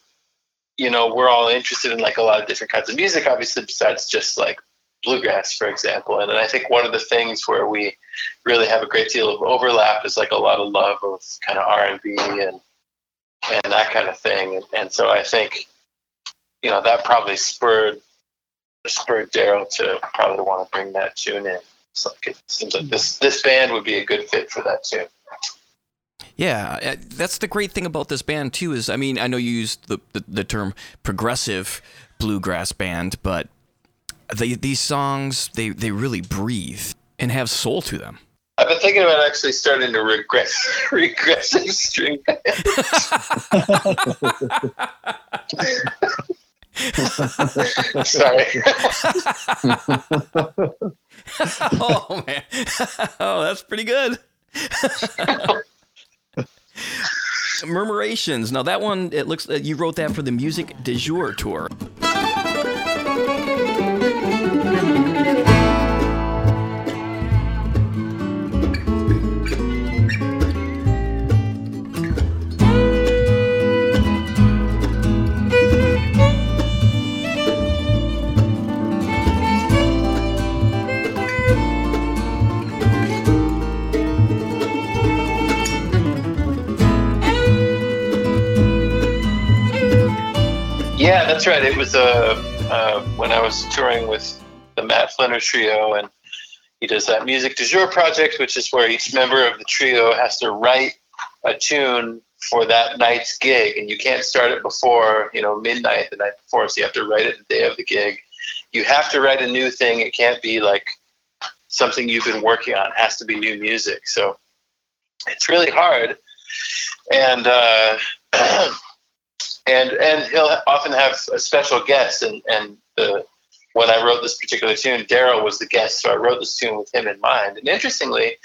you know, we're all interested in like a lot of different kinds of music, obviously, besides just like bluegrass, for example. And, and I think one of the things where we really have a great deal of overlap is like a lot of love of kind of R and B and and that kind of thing. And, and so I think, you know, that probably spurred spurred Darol to probably want to bring that tune in. Like it seems like this this band would be a good fit for that tune. Yeah, uh, that's the great thing about this band too. Is I mean, I know you used the the, the term progressive bluegrass band, but they, these songs they they really breathe and have soul to them. I've been thinking about actually starting to regress <laughs> regressive string Sorry. <laughs> oh man, <laughs> oh that's pretty good. Murmurations. Now that one, it looks uh, you wrote that for the Music du Jour tour. Yeah, that's right. It was uh, uh, when I was touring with the Matt Flinner Trio, and he does that Music du Jour project, which is where each member of the trio has to write a tune for that night's gig, and you can't start it before you know midnight the night before, so you have to write it the day of the gig. You have to write a new thing. It can't be like something you've been working on. It has to be new music. So it's really hard, and. Uh, <clears throat> and and he'll often have a special guest and and the when I wrote this particular tune, Darol was the guest, so I wrote this tune with him in mind. And interestingly,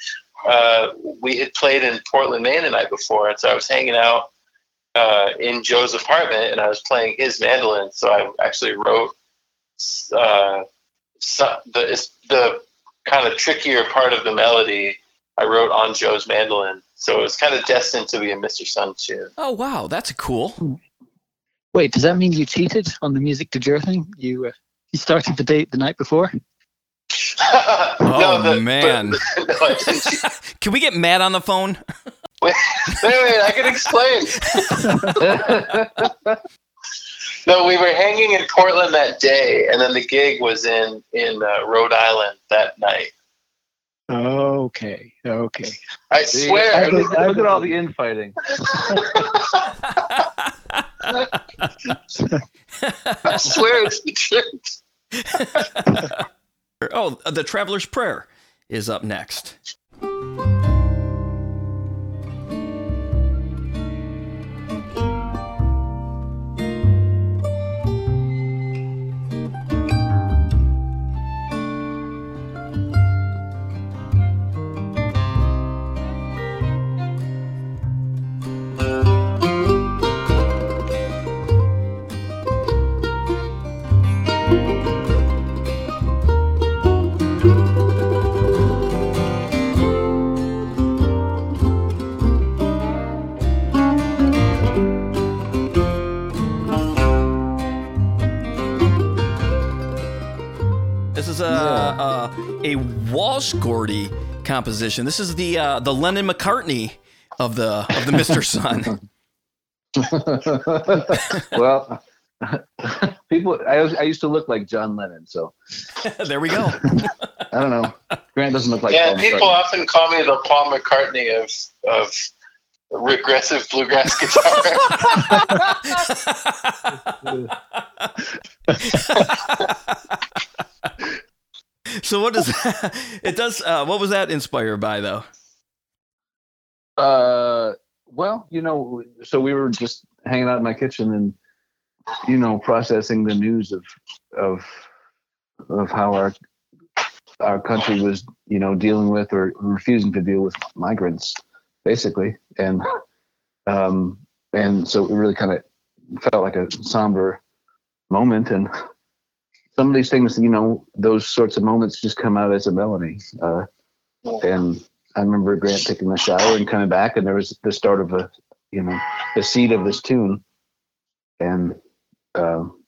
uh, we had played in Portland, Maine the night before, and so I was hanging out uh, in Joe's apartment, and I was playing his mandolin. So I actually wrote uh, the the kind of trickier part of the melody. I wrote on Joe's mandolin, so it was kind of destined to be a Mr. Sun tune. Oh wow, that's cool. Wait, does that mean you cheated on the music du Jour thing? You uh, you started the date the night before? <laughs> Oh, the- man. but- <laughs> no, <laughs> Can we get Matt on the phone? Wait, wait, wait, I can explain. no, we were hanging in Portland that day, and then the gig was in in uh, Rhode Island that night. Okay. Okay. I See, swear. look, look at all the infighting. I swear it's the truth. <laughs> Oh, the Traveler's Prayer is up next. A, a Walsh Gordy composition. This is the uh, the Lennon McCartney of the of the Mister <laughs> Sun. <laughs> well, <laughs> people, I, was- I used to look like John Lennon, so there we go. I don't know. Grant doesn't look like yeah, Paul people McCartney. often call me the Paul McCartney of of regressive bluegrass guitar. So what does it does? Uh, what was that inspired by though? Uh, well, you know, so we were just hanging out in my kitchen and, you know, processing the news of of of how our our country was, you know, dealing with or refusing to deal with migrants, basically, and um, and so it really kind of felt like a somber moment, and some of these things, you know, those sorts of moments just come out as a melody, uh, and I remember Grant taking a shower and coming back, and there was the start of a, you know, the seed of this tune, and, um,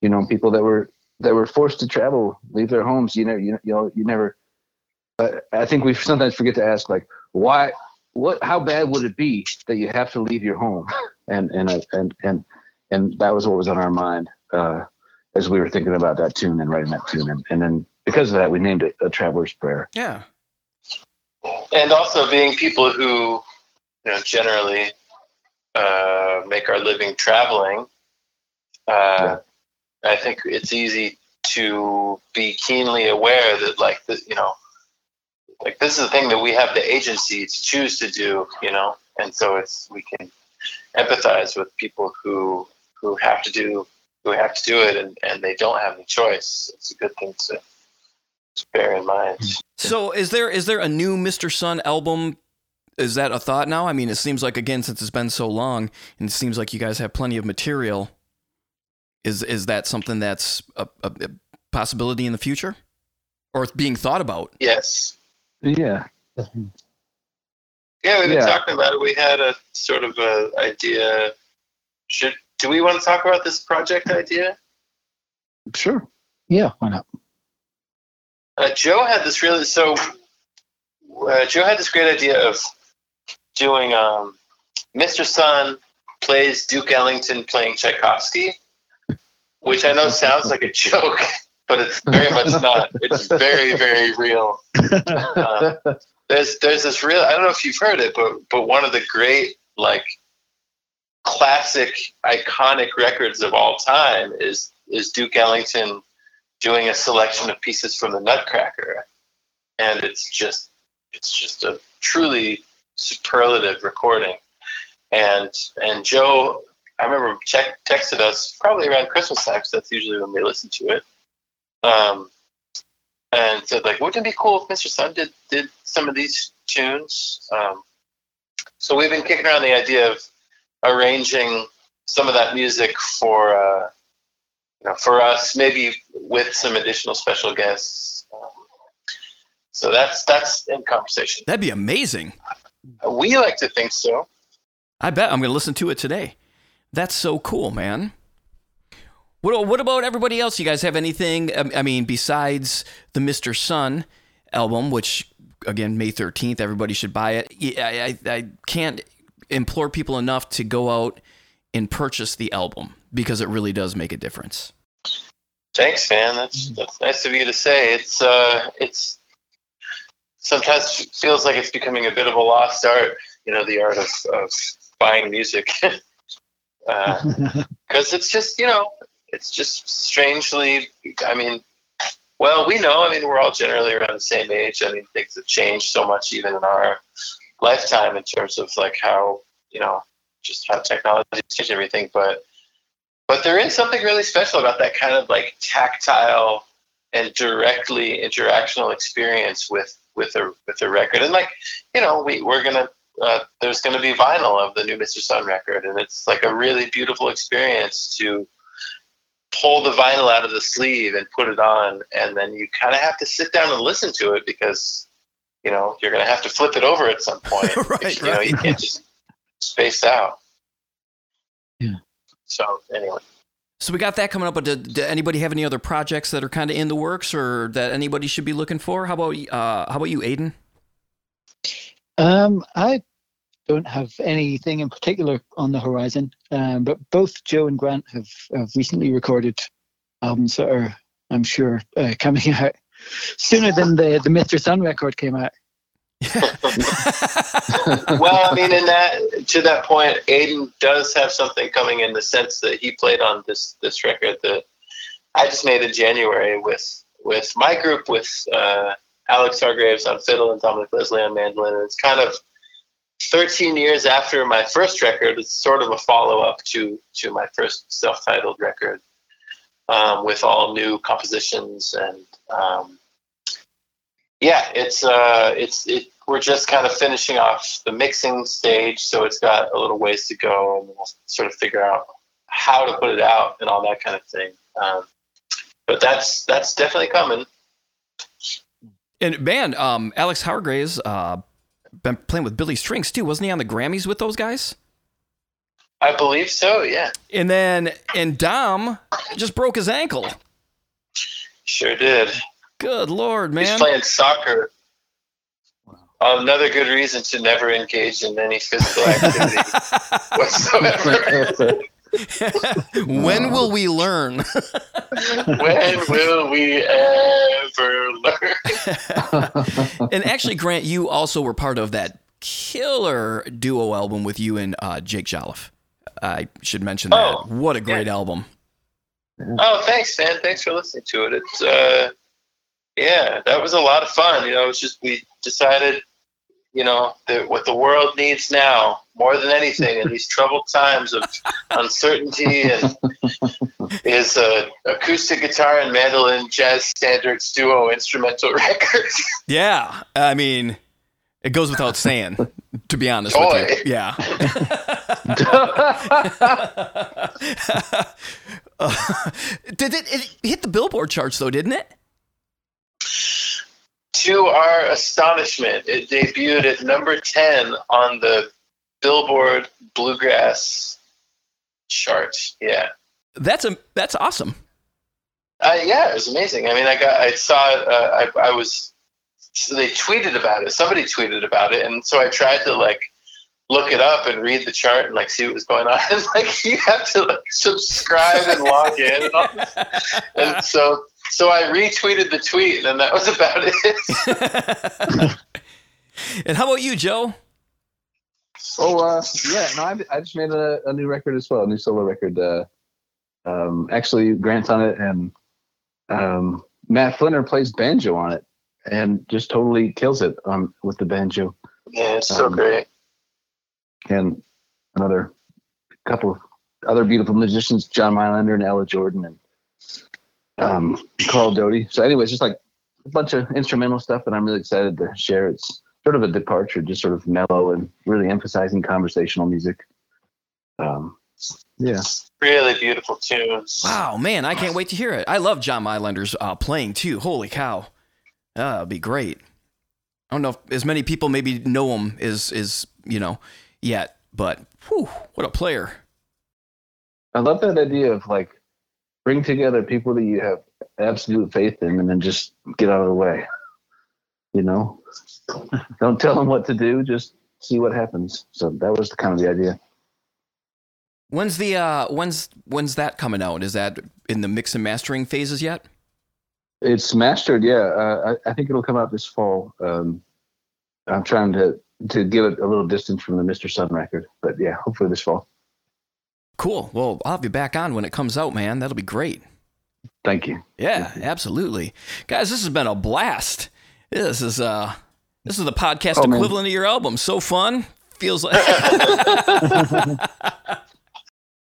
you know, people that were that were forced to travel, leave their homes. You know, you you know, you never. Uh, I think we sometimes forget to ask, like, why, what, how bad would it be that you have to leave your home? <laughs> And and uh, and and and that was what was on our mind uh, as we were thinking about that tune and writing that tune, and, and then because of that, we named it a traveler's prayer. Yeah. and also being people who, you know, generally uh, make our living traveling. Uh, I think it's easy to be keenly aware that, like, the, you know, like this is the thing that we have the agency to choose to do, you know, and so it's we can empathize with people who who have to do who have to do it and, and they don't have any choice. It's a good thing to, to bear in mind. So is there is there a new Mister Sun album? Is that a thought now? I mean, it seems like again since it's been so long, and it seems like you guys have plenty of material. Is is that something that's a, a, a possibility in the future, or it's being thought about? Yes. Yeah. Yeah, we've been Yeah. talking about it. We had a sort of a idea. Should do we want to talk about this project idea? Sure. Yeah. Why not? Uh, Joe had this really so. Uh, Joe had this great idea of doing um, Mr. Sun plays Duke Ellington playing Tchaikovsky, which I know sounds like a <laughs> joke, but it's very much not. It's very very real. Uh, <laughs> there's there's this real I don't know if you've heard it, but but one of the great like classic iconic records of all time is is Duke Ellington doing a selection of pieces from the Nutcracker, and it's just it's just a truly superlative recording. And and Joe, I remember check, texted us probably around Christmas time because that's usually when we listen to it. Um, and said like, wouldn't it be cool if Mr. Sun did did some of these tunes? Um, so we've been kicking around the idea of arranging some of that music for uh, you know for us, maybe with some additional special guests. Um, so that's that's in conversation. That'd be amazing. We like to think so. I bet I'm going to listen to it today. That's so cool, man. What, what about everybody else? You guys have anything? um, I mean, besides the Mr. Sun album, which again May thirteenth, everybody should buy it. Yeah, I, I, I can't implore people enough to go out and purchase the album because it really does make a difference. Thanks, man. That's that's nice of you to say. It's uh, it's sometimes feels like it's becoming a bit of a lost art. You know, the art of, of buying music, <laughs> <laughs> because it's just you know, it's just strangely. I mean, well, we know. I mean, we're all generally around the same age. I mean, things have changed so much even in our lifetime in terms of like how you know just how technology changed everything, but but there is something really special about that kind of like tactile and directly interactional experience with with a with a record. And like, you know, we we're gonna uh, there's gonna be vinyl of the new Mr. Sun record, and it's like a really beautiful experience to pull the vinyl out of the sleeve and put it on, and then you kind of have to sit down and listen to it because you know you're gonna have to flip it over at some point. <laughs> Right, you know, right. you can't just space out. Yeah. So anyway. So we got that coming up. But did, did anybody have any other projects that are kind of in the works, or that anybody should be looking for? How about uh, how about you, Aidan? Um, I don't have anything in particular on the horizon, um, but both Joe and Grant have, have recently recorded albums that are, I'm sure, uh, coming <laughs> out sooner than the the Mr. Sun record came out. <laughs> well, I mean, in that to that point, Aidan does have something coming in the sense that he played on this this record that I just made in January with with my group with uh, Alex Hargreaves on fiddle and Dominic Leslie on mandolin. And it's kind of 13 years after my first record. It's sort of a follow up to to my first self titled record um, with all new compositions and. Um, yeah, it's uh, it's it. We're just kind of finishing off the mixing stage, so it's got a little ways to go, and we'll sort of figure out how to put it out and all that kind of thing. Um, but that's that's definitely coming. And man, um, Alex Hargreaves uh, been playing with Billy Strings too, wasn't he on the Grammys with those guys? I believe so. Yeah, And then and Dom just broke his ankle. sure did. Good lord, man. He's playing soccer. Another good reason to never engage in any physical activity <laughs> whatsoever. <laughs> when will we learn? <laughs> when will we ever learn? and actually, Grant, you also were part of that killer duo album with you and uh, Jake Jolliff. I should mention that. Oh, what a great album! Oh, thanks, man. Thanks for listening to it. It's uh, yeah, that was a lot of fun. You know, it's just we decided, you know, that what the world needs now more than anything in these troubled times of <laughs> uncertainty and is a acoustic guitar and mandolin jazz standards duo instrumental <laughs> record. Yeah, I mean, it goes without saying. <laughs> To be honest Joy. with you, yeah. Uh, <laughs> did it, it hit the Billboard charts though? Didn't it? to our astonishment, it debuted at number 10 on the Billboard Bluegrass chart. Yeah. That's a that's awesome. Uh, yeah, it was amazing. I mean, I got, I saw. Uh, I, I was, so they tweeted about it. Somebody tweeted about it, and so I tried to like look it up and read the chart and like see what was going on. <laughs> And like you have to like subscribe and log in, and, all and so so I retweeted the tweet, and that was about it. <laughs> and how about you, Joe? Oh, uh, yeah. No, I, I just made a, a new record as well, a new solo record. Uh, um, actually, Grant's on it, and um, Matt Flinner plays banjo on it, and just totally kills it um, with the banjo. yeah, it's so Um, great. And another couple of other beautiful musicians, John Mylander and Ella Jordan, and um, Carl Doty. So, anyways, just like a bunch of instrumental stuff that I'm really excited to share. It's sort of a departure, just sort of mellow and really emphasizing conversational music. Um, yeah. Really beautiful tunes. Wow, man, I can't wait to hear it. I love John Mylander's uh, playing too. Holy cow, uh, that'd be great. I don't know if as many people maybe know him as is you know yet, but whew, what a player! I love that idea of like bring together people that you have absolute faith in, and then just get out of the way. You know, <laughs> don't tell them what to do. Just see what happens. So that was the kind of the idea. When's the uh when's when's that coming out? Is that in the mix and mastering phases yet? It's mastered, yeah. Uh, I, I think it'll come out this fall. Um, I'm trying to to give it a little distance from the Mr. Sun record, but yeah, hopefully this fall. Cool. Well, I'll have you back on when it comes out, man. That'll be great. Thank you. Yeah, absolutely. Guys, this has been a blast. This is uh this is the podcast Oh, man. equivalent of your album. So fun. Feels like <laughs> <laughs>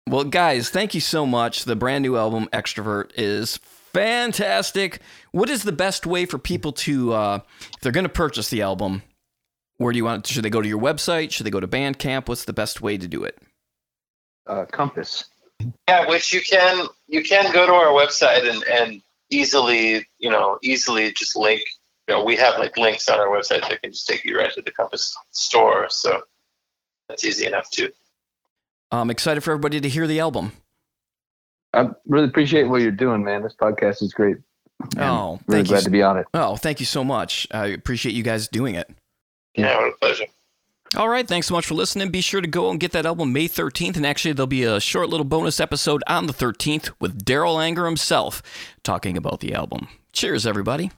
Well, guys, thank you so much. The brand new album Extrovert is fantastic. What is the best way for people to uh if they're going to purchase the album? Where do you want to should they go to your website? Should they go to Bandcamp? What's the best way to do it? Uh, Compass. Yeah, which you can you can go to our website and and easily you know easily just link. You know, we have like links on our website that can just take you right to the Compass store. So that's easy enough too. I'm excited for everybody to hear the album. I really appreciate what you're doing, man. This podcast is great. And Oh, really thank you glad to be on it. Oh, thank you so much. I appreciate you guys doing it. Yeah, what a pleasure. All right, thanks so much for listening. Be sure to go and get that album May 13th. And actually, there'll be a short little bonus episode on the 13th with Darol Anger himself talking about the album. Cheers, everybody.